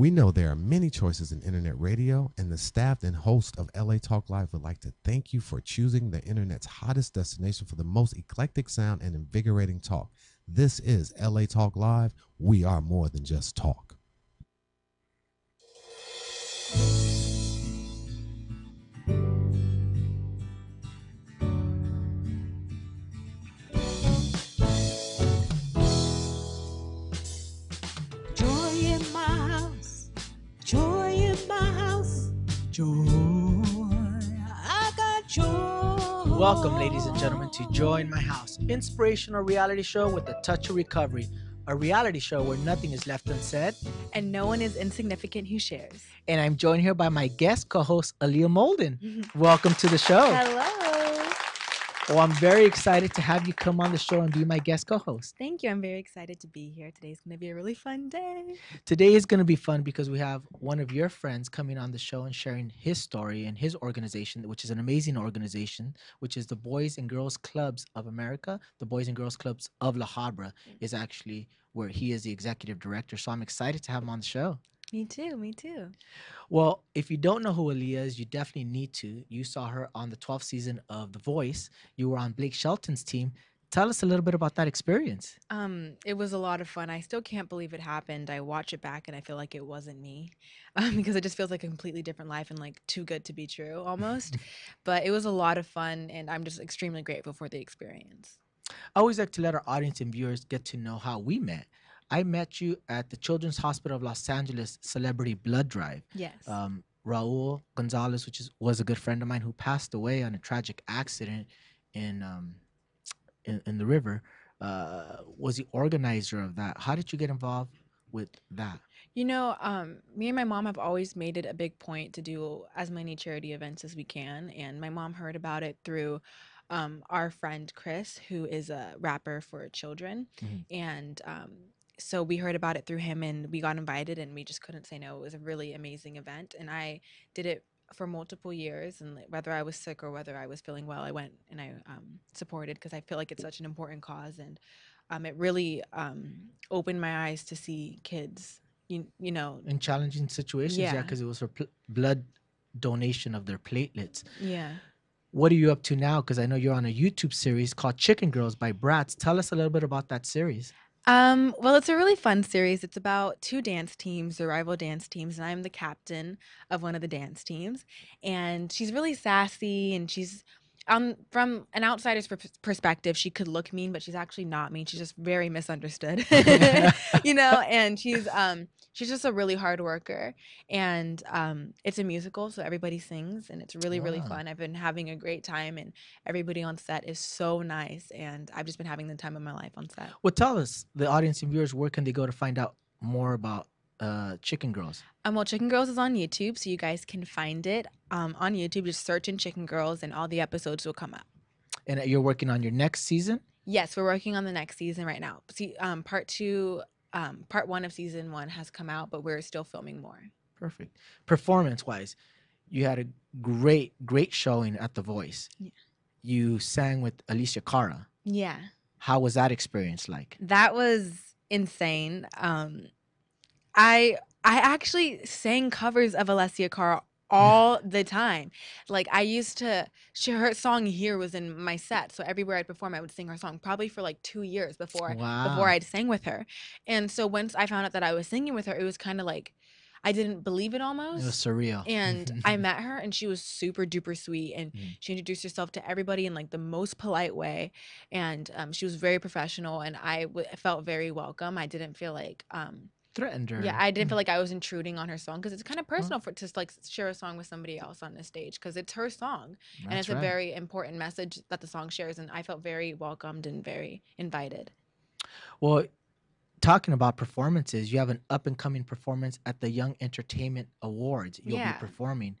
We know there are many choices in internet radio, and the staff and host of LA Talk Live would like to thank you for choosing the internet's hottest destination for the most eclectic sound and invigorating talk. This is LA Talk Live. We are more than just talk. Welcome, ladies and gentlemen, to Joy in My House, inspirational reality show with a touch of recovery. A reality show where nothing is left unsaid. and no one is insignificant who shares. And I'm joined here by my guest co-host Aliyah Moulden. Welcome to the show. Hello. Well, I'm very excited to have you come on the show and be my guest co-host. Thank you. I'm very excited to be here. Today's going to be a really fun day. Today is going to be fun because we have one of your friends coming on the show and sharing his story and his organization, which is an amazing organization, which is the Boys and Girls Clubs of America. The Boys and Girls Clubs of La Habra mm. is actually where he is the executive director. So I'm excited to have him on the show. Me too. Me too. Well, if you don't know who Aliyah is, you definitely need to. You saw her on the 12th season of The Voice. You were on Blake Shelton's team. Tell us a little bit about that experience. Um, it was a lot of fun. I still can't believe it happened. I watch it back and I feel like it wasn't me, um, because it just feels like a completely different life and like too good to be true almost. but it was a lot of fun, and I'm just extremely grateful for the experience. I always like to let our audience and viewers get to know how we met. I met you at the Children's Hospital of Los Angeles Celebrity Blood Drive. Yes. Um, Raul Gonzalez, which is was a good friend of mine who passed away on a tragic accident in um, in, in the river, uh, was the organizer of that. How did you get involved with that? You know, um, me and my mom have always made it a big point to do as many charity events as we can. And my mom heard about it through um, our friend Chris, who is a rapper for children. Mhm. And um, so we heard about it through him and we got invited and we just couldn't say no. It was a really amazing event. And I did it for multiple years. And whether I was sick or whether I was feeling well, I went and I um, supported because I feel like it's such an important cause. And um, it really um, opened my eyes to see kids you, you know in challenging situations yeah Yeah. because it was for pl- blood donation of their platelets yeah what are you up to now because i know you're on a youtube series called chicken girls by brats tell us a little bit about that series um well it's a really fun series. It's about two dance teams the rival dance teams and i'm the captain of one of the dance teams and she's really sassy and she's um from an outsider's per- perspective she could look mean but she's actually not mean. She's just very misunderstood. You know and she's um she's just a really hard worker. And um it's a musical so everybody sings and it's really really fun. I've been having a great time and everybody on set is so nice and i've just been having the time of my life on set. Well tell us the audience and viewers where can they go to find out more about uh, chicken girls. Um well chicken girls is on youtube so you guys can find it. Um on youtube just search in chicken girls and all the episodes will come up. And you're working on your next season? Yes we're working on the next season right now. See um part two um part one of season one has come out but we're still filming more. Perfect. Performance wise you had a great great showing at the voice. Yeah. you sang with Alessia Cara. Yeah. How was that experience like? That was insane. Um, I I actually sang covers of Alessia Cara all the time. Like I used to, she, her song here was in my set, so everywhere I'd perform, I would sing her song. Probably for like two years before Wow. before I'd sang with her. And so once I found out that I was singing with her, it was kind of like I didn't believe it almost it was surreal and I met her and she was super duper sweet and Mm. she introduced herself to everybody in like the most polite way and um, she was very professional and I w- felt very welcome. I didn't feel like um, threatened her yeah, I didn't feel like I was intruding on her song because it's kind of personal for to like share a song with somebody else on the stage because it's her song and it's right. a very important message that the song shares and I felt very welcomed and very invited. Well, talking about performances, you have an up and coming performance at the Young Entertainment Awards. You'll Yeah. be performing.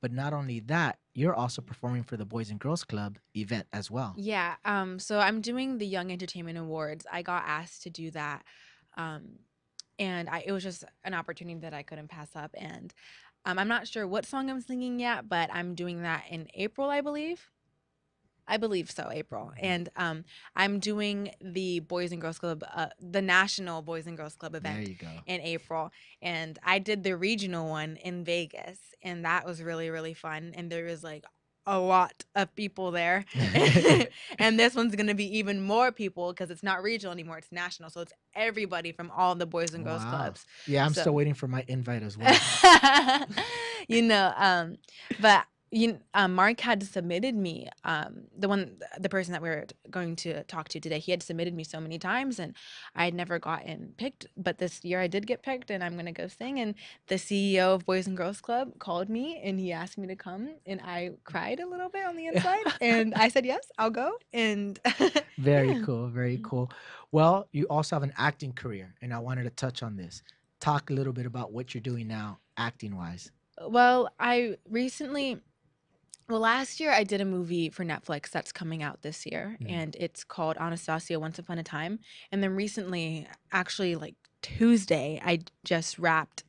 But not only that, you're also performing for the Boys and Girls Club event as well. Yeah. Um. So I'm doing the Young Entertainment Awards. I got asked to do that, um, and I it was just an opportunity that I couldn't pass up. And um, I'm not sure what song I'm singing yet, but I'm doing that in April, I believe. I believe so, April. And um, I'm doing the Boys and Girls Club, uh, the National Boys and Girls Club event in April. And I did the regional one in Vegas, and that was really, really fun. And there was like a lot of people there. and this one's going to be even more people because it's not regional anymore, it's national. So it's everybody from all the Boys and Girls Wow. Clubs. Yeah, I'm So- still waiting for my invite as well. you know, um, but you, um, Mark had submitted me, um, the one, the person that we were going to talk to today. He had submitted me so many times, and I had never gotten picked. But this year, I did get picked, and I'm gonna go sing. And the CEO of Boys and Girls Club called me, and he asked me to come, and I cried a little bit on the inside, and I said yes, I'll go. And Very cool. Very cool. Well, you also have an acting career, and I wanted to touch on this. Talk a little bit about what you're doing now, acting wise. Well, I recently, well, last year I did a movie for Netflix that's coming out this year, Mm. and it's called Anastasia Once Upon a Time. And then recently, actually, like Tuesday, I just wrapped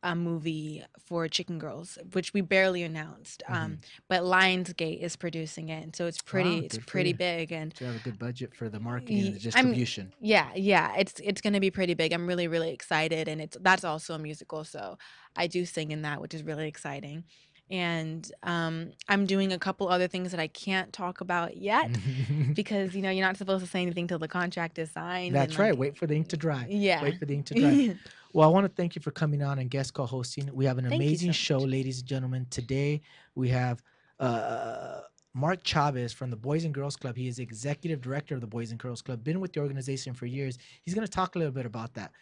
a movie for Chicken Girls, which we barely announced. Um, but Lionsgate is producing it, and so it's pretty, it's pretty big, and Do you have a good budget for the marketing and the Ye- I'm- distribution? yeah, yeah, it's it's gonna be pretty big. I'm really really excited, and it's that's also a musical, so I do sing in that, which is really exciting. And um, I'm doing a couple other things that I can't talk about yet because you know you're not supposed to say anything till the contract is signed. That's and, right. like, Wait for the ink to dry. Yeah. Wait for the ink to dry. Well, I want to thank you for coming on and guest co-hosting. We have an Thank amazing so show, much. ladies and gentlemen. Today we have uh, Mark Chavez from the Boys and Girls Club. He is executive director of the Boys and Girls Club. Been with the organization for years. He's going to talk a little bit about that.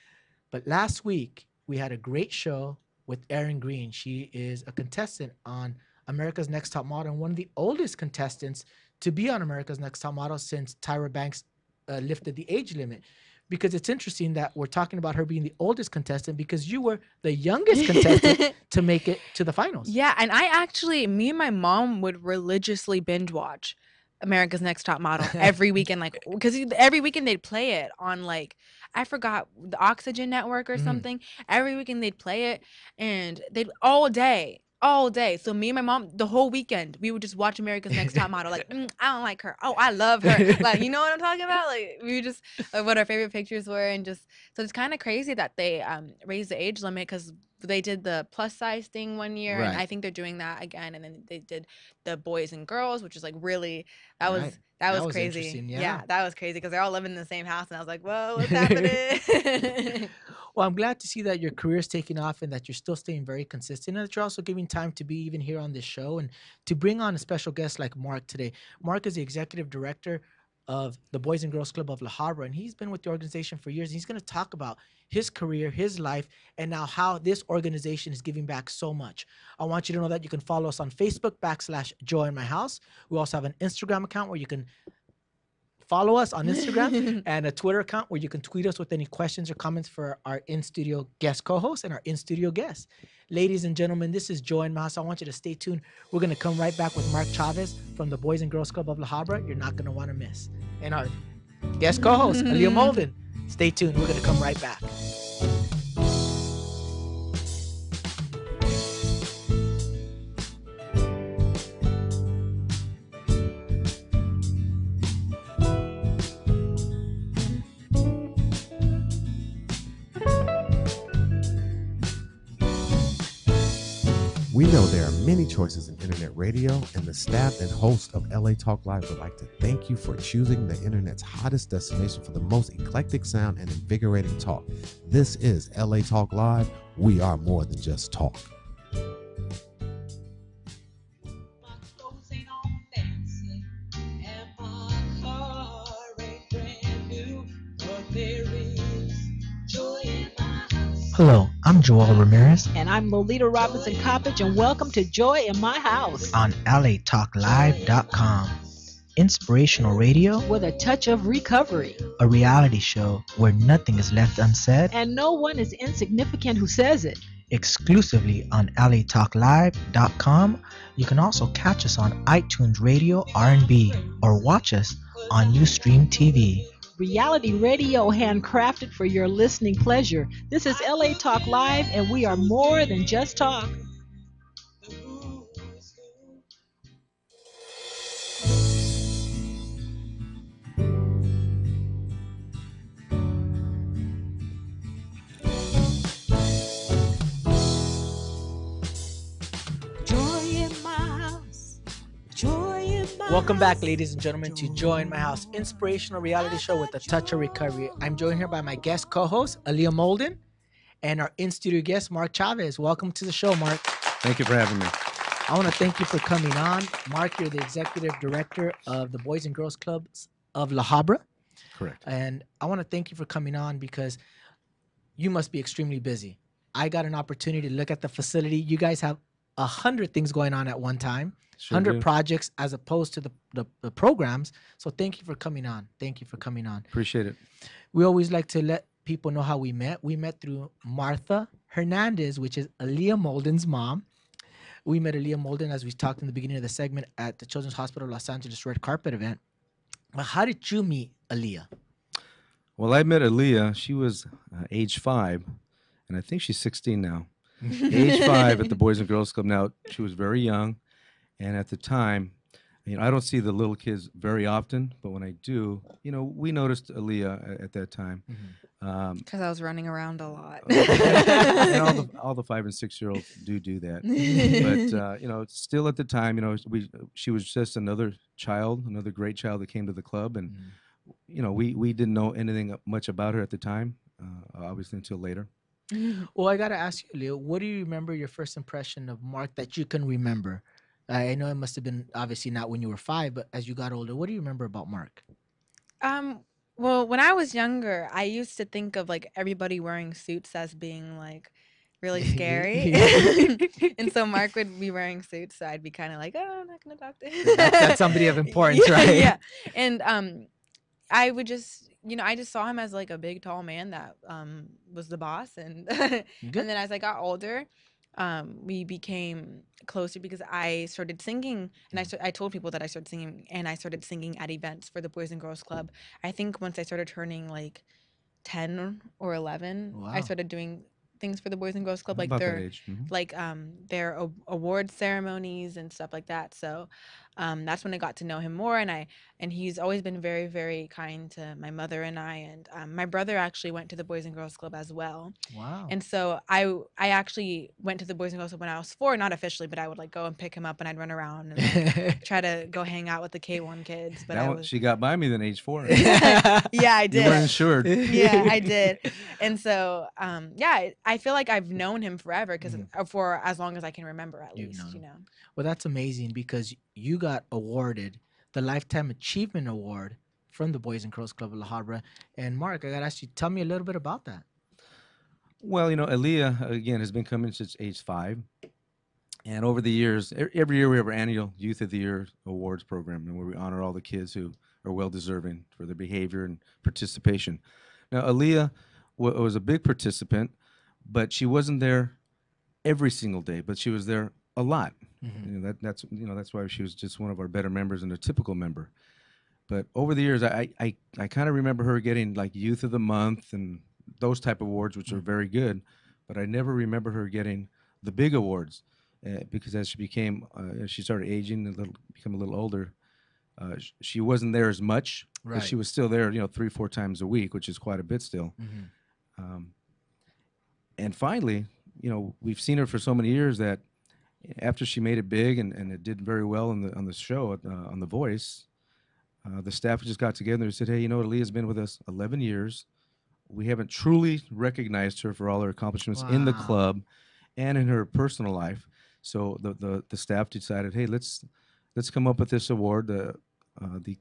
But last week we had a great show with Erin Green. She is a contestant on America's Next Top Model and one of the oldest contestants to be on America's Next Top Model since Tyra Banks uh, lifted the age limit because it's interesting that we're talking about her being the oldest contestant because you were the youngest contestant to make it to the finals. Yeah, and I actually, me and my mom would religiously binge watch America's Next Top Model every weekend, like because every weekend they'd play it on like I forgot the Oxygen Network or Mhm. something. Every weekend they'd play it, and they'd all day. All day. So me and my mom, the whole weekend, we would just watch America's Next Top Model. Like, "Mm, I don't like her. Oh, I love her. Like, you know what I'm talking about? Like, we just like, what our favorite pictures were, and just so it's kind of crazy that they um raised the age limit because they did the plus size thing one year, and I think they're doing that again. And then they did the boys and girls, which is like really that was that, That was was crazy. Yeah. yeah. that was crazy because they're all living in the same house, and I was like, whoa, what's happening? Well, I'm glad to see that your career is taking off and that you're still staying very consistent and that you're also giving time to be even here on this show and to bring on a special guest like Mark today. Mark is the executive director of the Boys and Girls Club of La Habra, and he's been with the organization for years. He's going to talk about his career, his life, and now how this organization is giving back so much. I want you to know that you can follow us on Facebook backslash Joy in My House. We also have an Instagram account where you can follow us on Instagram and a Twitter account where you can tweet us with any questions or comments for our in studio guest co host and our in studio guests. Ladies and gentlemen, this is Joy and Mouse. I want you to stay tuned. We're going to come right back with Mark Chavez from the Boys and Girls Club of La Habra. You're not going to want to miss. And our guest co host, Aliyah Moulden. Stay tuned. We're going to come right back. We know there are many choices in internet radio, and the staff and host of LA Talk Live would like to thank you for choosing the internet's hottest destination for the most eclectic sound and invigorating talk. This is LA Talk Live. We are more than just talk. Hello, I'm Joel Ramirez And I'm Lolita Robinson Coppage, and welcome to Joy in My House on LATalkLive.com. Inspirational radio, with a touch of recovery. a reality show where nothing is left unsaid. And no one is insignificant who says it. exclusively on latalklive.com. You can also catch us on iTunes Radio R&B or watch us on Ustream TV. Reality radio handcrafted for your listening pleasure. This is LA Talk Live, and we are more than just talk. Welcome back, ladies and gentlemen, to Joy in My House, inspirational reality show with a touch of recovery. I'm joined here by my guest co-host, Aliyah Moulden, and our in-studio guest, Mark Chavez. Welcome to the show, Mark. Thank you for having me. I want to thank you for coming on. Mark, you're the executive director of the Boys and Girls Clubs of La Habra. Correct. And I want to thank you for coming on because you must be extremely busy. I got an opportunity to look at the facility. You guys have a hundred things going on at one time, Sure hundred do. projects as opposed to the, the, the programs. So thank you for coming on. Thank you for coming on. Appreciate it. We always like to let people know how we met. We met through Martha Hernandez, which is Aliyah Moulden's mom. We met Aliyah Moulden as we talked in the beginning of the segment at the Children's Hospital Los Angeles Red Carpet event. But how did you meet Aliyah? Well, I met Aliyah. She was uh, age five, and I think she's 16 now. age five at the Boys and Girls Club. Now, she was very young, and at the time, you know, I don't see the little kids very often, but when I do, you know, we noticed Aliyah at, at that time. Um, Because I was running around a lot. and all the all the five and six year olds do do that. but uh, you know, still at the time, you know, we she was just another child, another great child that came to the club, and you know, we we didn't know anything much about her at the time, uh, obviously until later. Well, I gotta ask you, Leo, what do you remember your first impression of Mark that you can remember? I know it must have been obviously not when you were five, but as you got older, what do you remember about Mark? Um, well, when I was younger, I used to think of like everybody wearing suits as being like really scary. and so Mark would be wearing suits, so I'd be kind of like, oh, I'm not gonna talk to him. That's- that's somebody of importance, yeah, right? Yeah. And um, I would just, you know, I just saw him as like a big, tall man that um was the boss, and and then as I got older, um, we became closer because I started singing, and I sta- I told people that I started singing, and I started singing at events for the Boys and Girls Club. I think once I started turning like ten or eleven, Wow. I started doing things for the Boys and Girls Club, like their mhm. like um their a- award ceremonies and stuff like that. So um that's when I got to know him more and I and he's always been very very kind to my mother and I and um, my brother actually went to the Boys and Girls Club as well. Wow. And so I I actually went to the Boys and Girls Club when I was 4, not officially, but I would like go and pick him up and I'd run around and like, try to go hang out with the K1 kids, but that I was she got by me then age four. Yeah, I you did were insured. yeah, I did. And so, um, yeah, I- feel like I've known him forever because Mhm. for as long as I can remember, at You've least, you know. Well, that's amazing because you got awarded the Lifetime Achievement Award from the Boys and Girls Club of La Habra. And Mark, I got to ask you, tell me a little bit about that. Well, you know, Aliyah again has been coming since age five, and over the years, every year we have our annual Youth of the Year awards program, where we honor all the kids who are well deserving for their behavior and participation. Now, Aliyah wa- was a big participant, but she wasn't there every single day, but she was there a lot. Mhm. You know, that, that's you know that's why she was just one of our better members and a typical member. But over the years, I I, I kind of remember her getting like Youth of the Month and those type of awards, which are very good. But I never remember her getting the big awards uh, because as she became, uh, as she started aging and a little, become a little older, uh, sh- she wasn't there as much. But she was still there, you know, three four times a week, which is quite a bit still. Mhm. Um, and finally, you know, we've seen her for so many years that after she made it big and, and it did very well on the on the show uh, on The Voice, uh, the staff just got together and said, "Hey, you know, Leah's been with us 11 years. We haven't truly recognized her for all her accomplishments in the club and in her personal life. So the the, the staff decided, hey, let's let's come up with this award. The uh, the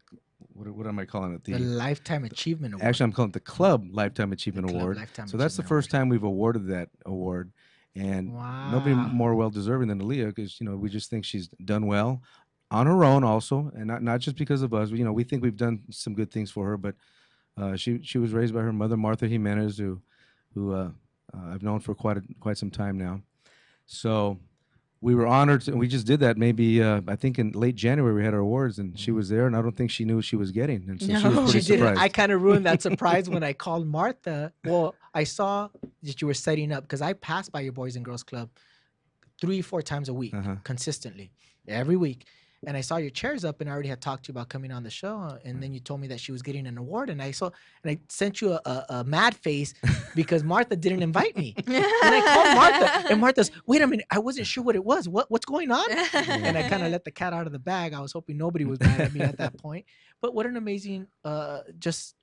what, what am I calling it? The, Lifetime Achievement Award. Actually, I'm calling it the Club Lifetime Achievement Club Award. Lifetime so that's the Achievement Award. first time we've awarded that award, and nobody more well deserving than Aliyah because you know we just think she's done well on her own also, and not not just because of us. You know, we think we've done some good things for her, but uh, she she was raised by her mother Martha Jimenez, who who uh, uh, I've known for quite a, quite some time now. So we were honored, to, and we just did that. Maybe uh, I think in late January we had our awards, and she was there, and I don't think she knew what she was getting, and so she was No. pretty She didn't. surprised. I kind of ruined that surprise when I called Martha. Well, I saw that you were setting up because I passed by your Boys and Girls Club three, four times a week Uh-huh. consistently every week. and I saw your chairs up, and I already had talked to you about coming on the show, uh, and then you told me that she was getting an award, and I saw and I sent you a, a, a mad face because Martha didn't invite me, and I called Martha, and Martha's, wait a minute, I wasn't sure what it was. What what's going on? and I kind of let the cat out of the bag. I was hoping nobody was mad at me at that point. But what an amazing, uh, just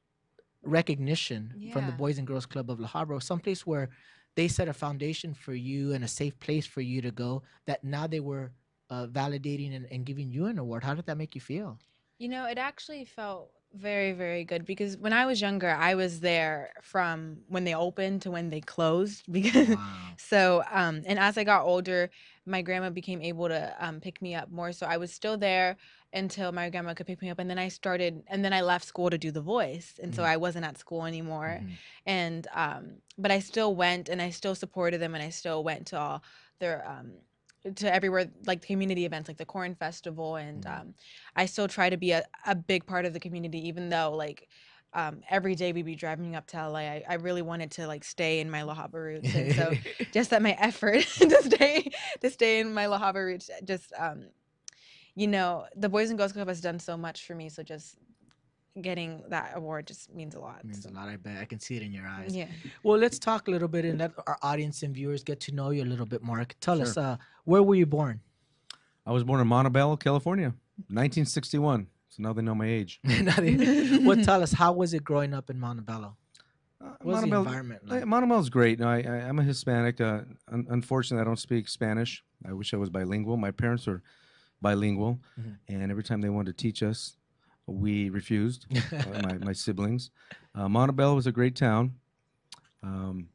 recognition from the Boys and Girls Club of La Habra, someplace where they set a foundation for you and a safe place for you to go. That now they were uh, validating and, and giving you an award. How did that make you feel? You know, it actually felt very, very good because when I was younger, I was there from when they opened to when they closed. Because Wow. so, um, and as I got older, my grandma became able to um, pick me up more. So I was still there until my grandma could pick me up, and then I started, and then I left school to do the voice, and so Mhm. I wasn't at school anymore. Mhm. And um, but I still went, and I still supported them, and I still went to all their um, to everywhere like community events like the corn festival and Mhm. um, i still try to be a, a big part of the community even though like um, every day we'd be driving up to la I, I really wanted to like stay in my la Habra roots and so just that my effort to stay to stay in my la Habra roots just um, you know the boys and girls club has done so much for me so just getting that award just means a lot means a so- lot. I bet I can see it in your eyes. yeah Well, let's talk a little bit and let our audience and viewers get to know you a little bit more. Tell us, uh, where were you born? I was born in Montebello, California, 1961. So now they know my age. Now they- well, tell us, how was it growing up in Montebello? Uh, What was the Montebello- environment Uh, like? Montebello's great. No, I, I, I'm a Hispanic. Uh, un- unfortunately, I don't speak Spanish. I wish I was bilingual. My parents are bilingual, Mhm. and every time they wanted to teach us, we refused. uh, my, my siblings. Uh, Montebello was a great town. Um,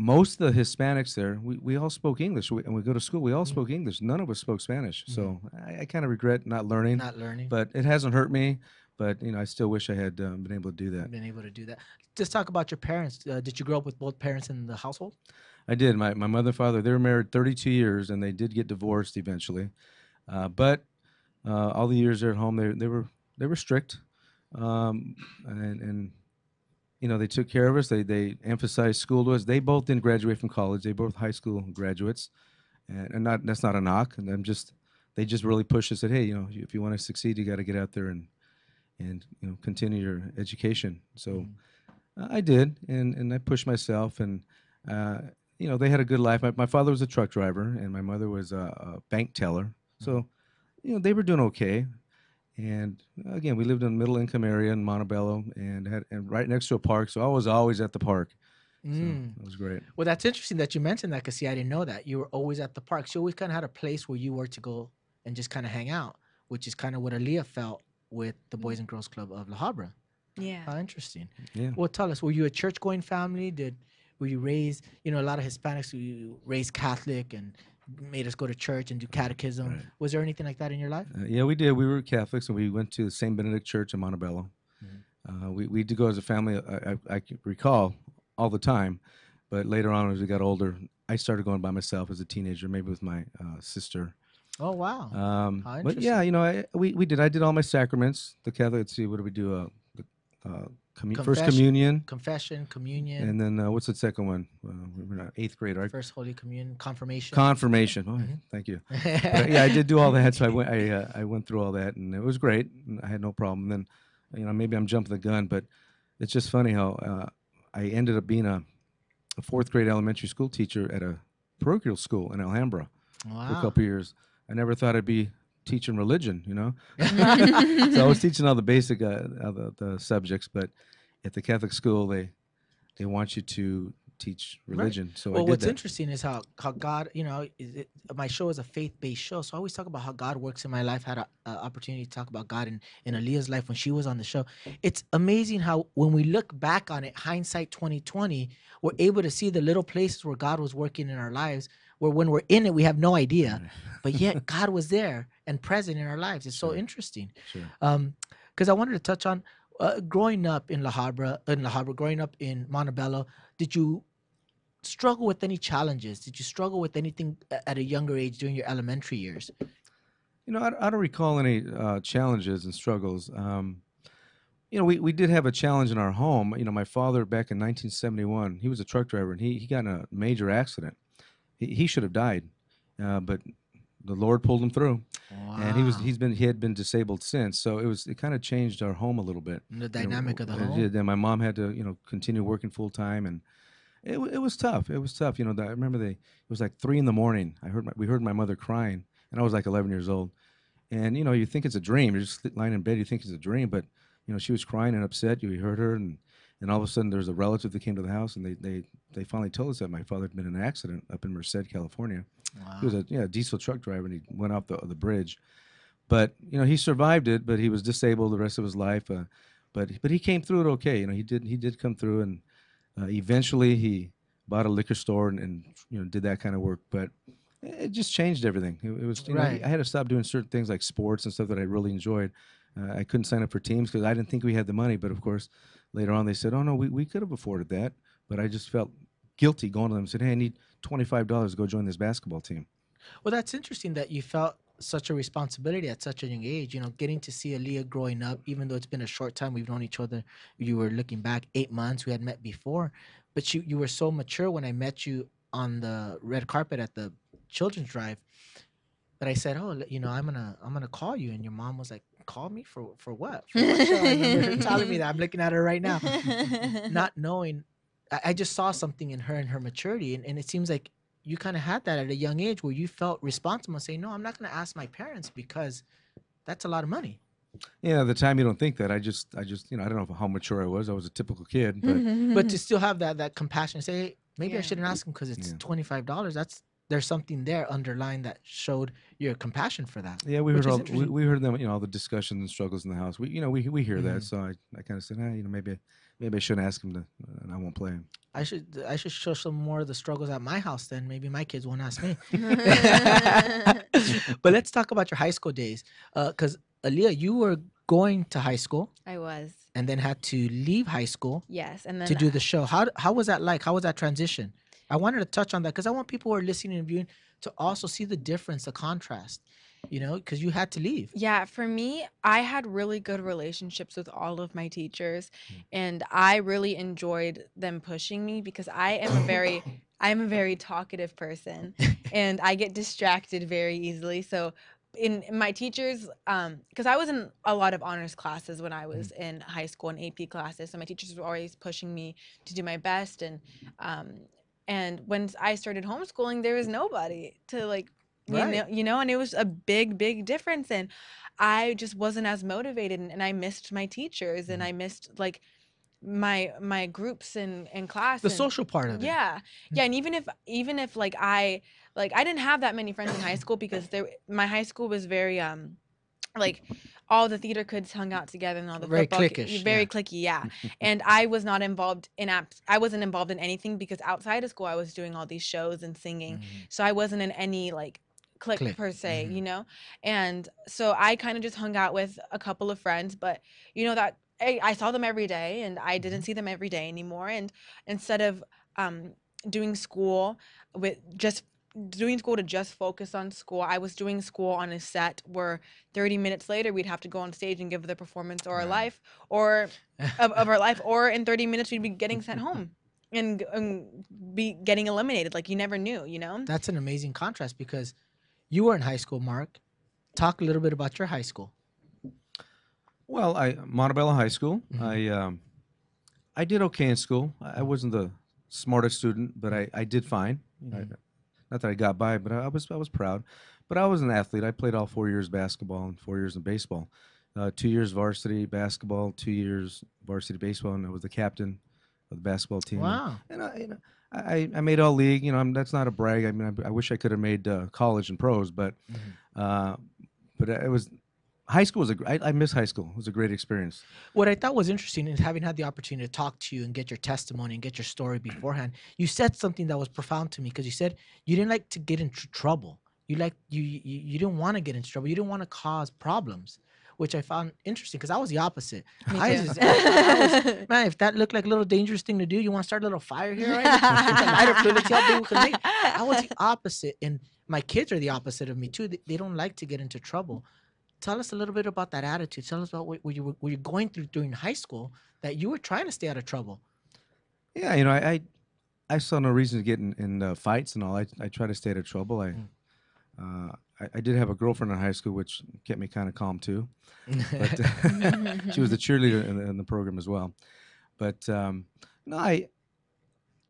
most of the Hispanics there, we, we all spoke English. We, and we go to school, we all Mhm. spoke English. None of us spoke Spanish. So I, I kind of regret not learning, Not learning, but it hasn't hurt me. But you know, I still wish I had um, been able to do that. been able to do that. Just talk about your parents. Uh, did you grow up with both parents in the household? I did. My, my mother and father, they were married 32 years and they did get divorced eventually. Uh, but uh, all the years they're at home, they, they were they were strict. Um, and, and, you know, they took care of us. They, they emphasized school to us. They both didn't graduate from college. They both high school graduates. And, and not that's not a knock. And I'm just, they just really pushed us. Said, hey, you know, if you want to succeed, you got to get out there and, and, you know, continue your education. So Mhm. uh, I did. And, and I pushed myself and, uh, you know, they had a good life. My, my father was a truck driver, and my mother was a, a bank teller. So, you know, they were doing okay. And again, we lived in a middle income area in Montebello, and had and right next to a park. So I was always at the park. So Mm. it was great. Well, that's interesting that you mentioned that because see, I didn't know that you were always at the parks. You always kind of had a place where you were to go and just kind of hang out, which is kind of what Aliyah felt with the Boys and Girls Club of La Habra. yeah How interesting. Yeah. Well, tell us, were you a church going family? Did were you raised? You know, a lot of Hispanics who raised Catholic and made us go to church and do catechism. Right. Was there anything like that in your life? Uh, yeah, we did. We were Catholics, and we went to the St. Benedict Church in Montebello. Uh, we we did go as a family. I, I, I recall all the time, but later on, as we got older, I started going by myself as a teenager, maybe with my uh, sister. Oh wow. Um, How but yeah, you know, I, we we did. I did all my sacraments. The Catholic. Let's see, what do we do? Uh, the, uh, commu- first Confession. communion, Confession, communion, and then uh, what's the second one? Uh, we were not eighth grade, right? first Holy Communion, confirmation. Confirmation. Oh, Mhm. thank you. But, yeah, I did do all that. So I went. I uh, I went through all that, and it was great. And I had no problem. Then, you know, maybe I'm jumping the gun, but it's just funny how uh, I ended up being a, a fourth grade elementary school teacher at a parochial school in Alhambra for a wow. couple years. I never thought I'd be teaching religion, you know. so I was teaching all the basic uh, uh, the, the subjects, but at the Catholic school they they want you to teach Right. religion. So I well, what's that. interesting is how how God, you know, is it, my show is a faith based show, so I always talk about how God works in my life. Had an opportunity to talk about God in in Aliyah's life when she was on the show. It's amazing how when we look back on it, hindsight twenty twenty, we're able to see the little places where God was working in our lives. Where when we're in it, we have no idea, but yet God was there and present in our lives. It's so Sure. interesting. Sure. Um, because I wanted to touch on uh, growing up in La Habra, in La Habra, growing up in Montebello. Did you struggle with any challenges? Did you struggle with anything at a younger age during your elementary years? You know, I, I don't recall any uh, challenges and struggles. Um, you know, we, we did have a challenge in our home. You know, my father back in 1971, he was a truck driver and he, he got in a major accident. He, he should have died, uh, but the Lord pulled him through, and he was he's been he had been disabled since. So it was it kind of changed our home a little bit. the you know, dynamic of the uh, home. yeah, Then my mom had to you know continue working full time, and it it was tough. It was tough. You know, the, I remember they it was like three in the morning. I heard my, we heard my mother crying, and I was like 11 years old, and you know you think it's a dream. You're just lying in bed, you think it's a dream, but you know she was crying and upset. You heard her, and and all of a sudden there's a relative that came to the house, and they they they finally told us that my father had been in an accident up in Merced, California. He was a yeah diesel truck driver, and he went off the the bridge. But you know he survived it, but he was disabled the rest of his life. Uh, but but he came through it okay. You know he did he did come through, and uh, eventually he bought a liquor store and, and you know did that kind of work. But it just changed everything. It, it was you know, Right. I had to stop doing certain things like sports and stuff that I really enjoyed. Uh, I couldn't sign up for teams because I didn't think we had the money. But of course, later on they said, "Oh no, we, we could have afforded that." But I just felt guilty going to them and said, "Hey, I need twenty five dollars to go join this basketball team." Well, that's interesting that you felt such a responsibility at such a young age. You know, getting to see Aliyah growing up, even though it's been a short time, we've known each other. You were looking back eight months. We had met before, but you you were so mature when I met you on the red carpet at the children's drive. But I said, "Oh, you know, I'm gonna I'm gonna call you," and your mom was like, "Call me for for what?" For what? I remember her telling me that. I'm looking at her right now, not knowing. I, I just saw something in her and her maturity, and, and it seems like you kind of had that at a young age where you felt responsible and say, no, I'm not going to ask my parents because that's a lot of money. Yeah, at the time you don't think that. I just, I just, you know, I don't know how mature I was. I was a typical kid, but But to still have that that compassion, say, hey, maybe I shouldn't ask him because it's Yeah. twenty five dollars. That's there's something there underlying that showed your compassion for that. yeah, we heard all, we, we heard them, you know, all the discussions and struggles in the house. We, you know, we we hear Mhm. that. So I, I kind of said, ah, you know, maybe, maybe I shouldn't ask him to, and I won't play him. I should I should show some more of the struggles at my house. Then maybe my kids won't ask me. but let's talk about your high school days, because Aliyah, you were going to high school I was. and then had to leave high school Yes. And then to do the show. How how was that like? How was that transition? I wanted to touch on that because I want people who are listening and viewing to also see the difference, the contrast. You know, because you had to leave. Yeah, for me, I had really good relationships with all of my teachers, Mm. and I really enjoyed them pushing me because I am a very I'm a very talkative person, and I get distracted very easily. So, in in my teachers, um, because I was in a lot of honors classes when I was in high school and AP classes, so my teachers were always pushing me to do my best, and um, and when I started homeschooling, there was nobody to like you know you know and it was a big big difference and i just wasn't as motivated and, and i missed my teachers and i missed like my my groups in in class The and- social part of it. yeah. Yeah and even if even if like i like i didn't have that many friends in high school because there my high school was very um like all the theater kids hung out together and all the Very football cliquish, very yeah. clicky yeah and i was not involved in apps i wasn't involved in anything because outside of school i was doing all these shows and singing Mhm. so I wasn't in any like click, Clique, per se, mhm. you know. And so I kind of just hung out with a couple of friends, but you know that I, I saw them every day, and I Mm-hmm. didn't see them every day anymore. And instead of um, doing school with just doing school to just focus on school, I was doing school on a set where 30 minutes later we'd have to go on stage and give the performance or our Right. life or of, of our life, or in 30 minutes we'd be getting sent home. And, and be getting eliminated like you never knew you know That's an amazing contrast because you were in high school, Mark. Talk a little bit about your high school. Well, I Montebello High School. Mhm. I um, I did okay in school. I I wasn't the smartest student, but I, I did fine. I- Mhm. Not that I got by, but I, was I was proud. But I was an athlete. I played all four years basketball and four years in baseball. Uh, two years varsity basketball, two years varsity baseball, and I was the captain of the basketball team. Wow. And I, you know, I, I made all league. You know, I'm, that's not a brag. I mean, I, I wish I could have made uh, college and pros, but Mhm. uh, but it was high school was a gr- I, I miss high school. It was a great experience. What I thought was interesting is having had the opportunity to talk to you and get your testimony and get your story beforehand. You said something that was profound to me because you said you didn't like to get into trouble. You like you you, you didn't want to get into trouble. You didn't want to cause problems, which I found interesting because I was the opposite. Me I too. just- I was- man, if that looked like a little dangerous thing to do, you want to start a little fire here, right? Get the lighter fluid, let's see how big can make. I was the opposite, and my kids are the opposite of me too. They, they don't like to get into trouble. Tell us a little bit about that attitude. Tell us about what, what you were, what you're going through during high school that you were trying to stay out of trouble. Yeah, you know, I I, I saw no reason to get in, in uh, fights and all. I I try to stay out of trouble. I Mm. Uh, I, I did have a girlfriend in high school, which kept me kind of calm too. But she was the cheerleader in the, in the program as well. But um, no, I,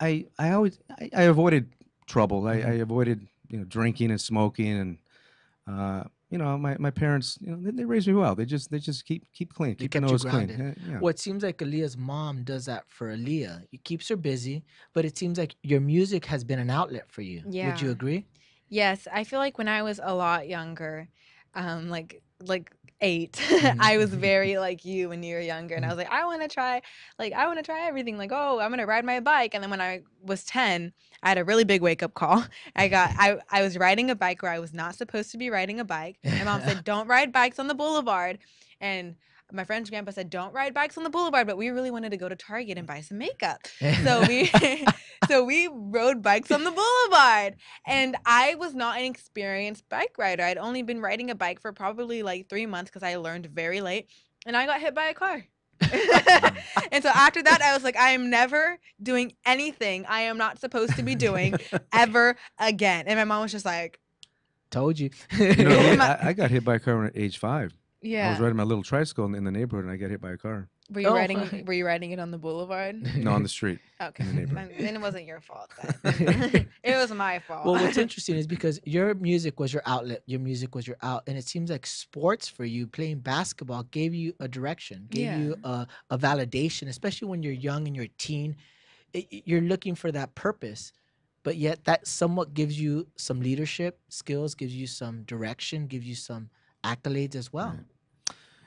I, I always I, I avoided trouble. I, I avoided you know drinking and smoking and. Uh, you know, my, my parents, you know, they, they raised me well. They just they just keep keep clean, They keep your nose clean. grounded. Yeah, yeah. Well, seems like Aliyah's mom does that for Aliyah. It keeps her busy, but it seems like your music has been an outlet for you. Would you agree? Yes, I feel like when I was a lot younger, um, like like 8 Mhm, I was mhm. very like you when you were younger, and I was like, I want to try, like I want to try everything. Like, oh, I'm gonna ride my bike, and then when I was ten, I had a really big wake up call. I got I I was riding a bike where I was not supposed to be riding a bike. My mom said, don't ride bikes on the boulevard, and my friend's grandpa said, don't ride bikes on the boulevard. But we really wanted to go to Target and buy some makeup. So we so we rode bikes on the boulevard. And I was not an experienced bike rider. I'd only been riding a bike for probably like three months because I learned very late. And I got hit by a car. and so after that, I was like, I am never doing anything I am not supposed to be doing ever again. And my mom was just like, Told you. You know, I, I got hit by a car at age five. I was riding my little tricycle in, in the neighborhood and I got hit by a car. Were you Oh, riding fine. were you riding it on the boulevard? No, on the street. Okay. the neighborhood. Then then it wasn't your fault then. it was my fault. well, what's interesting is because your music was your outlet, your music was your out, and it seems like sports for you, playing basketball, gave you a direction, gave you a, a validation, especially when you're young and you're a teen. It, it- you're looking for that purpose, but yet that somewhat gives you some leadership skills, gives you some direction, gives you some accolades as well.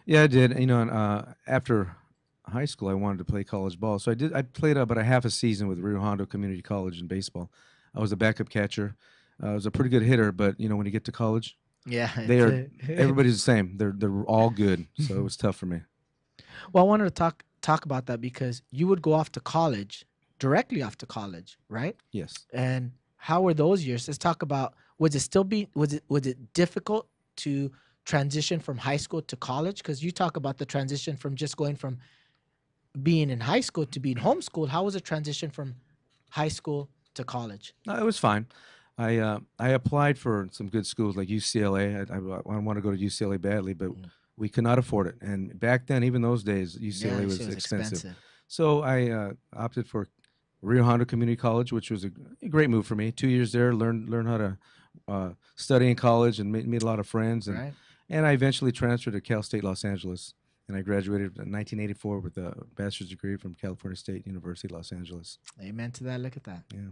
Yeah, I did. You know, and, uh, after high school, I wanted to play college ball, so I did. I played about a half a season with Rio Hondo Community College in baseball. I was a backup catcher. Uh, I was a pretty good hitter, but you know, when you get to college, Yeah, They are- everybody's the same. They're they're all good, so it was tough for me. Well, I wanted to talk talk about that because you would go off to college, directly off to college, right? Yes. And how were those years? Let's talk about was it still be was it was it difficult to transition from high school to college? Because you talk about the transition from just going from being in high school to being homeschooled. How was the transition from high school to college? No, it was fine. I uh, I applied for some good schools like UCLA. I, I, I want to go to UCLA badly, but Mm. we could not afford it. And back then, even those days, UCLA Yeah, was, it expensive. So I uh, opted for Rio Hondo Community College, which was a great move for me. Two years there, learned learned how to uh, study in college and made, made a lot of friends. And Right. And I eventually transferred to Cal State Los Angeles, and I graduated in 1984 with a bachelor's degree from California State University Los Angeles. Amen to that. Look at that. Yeah.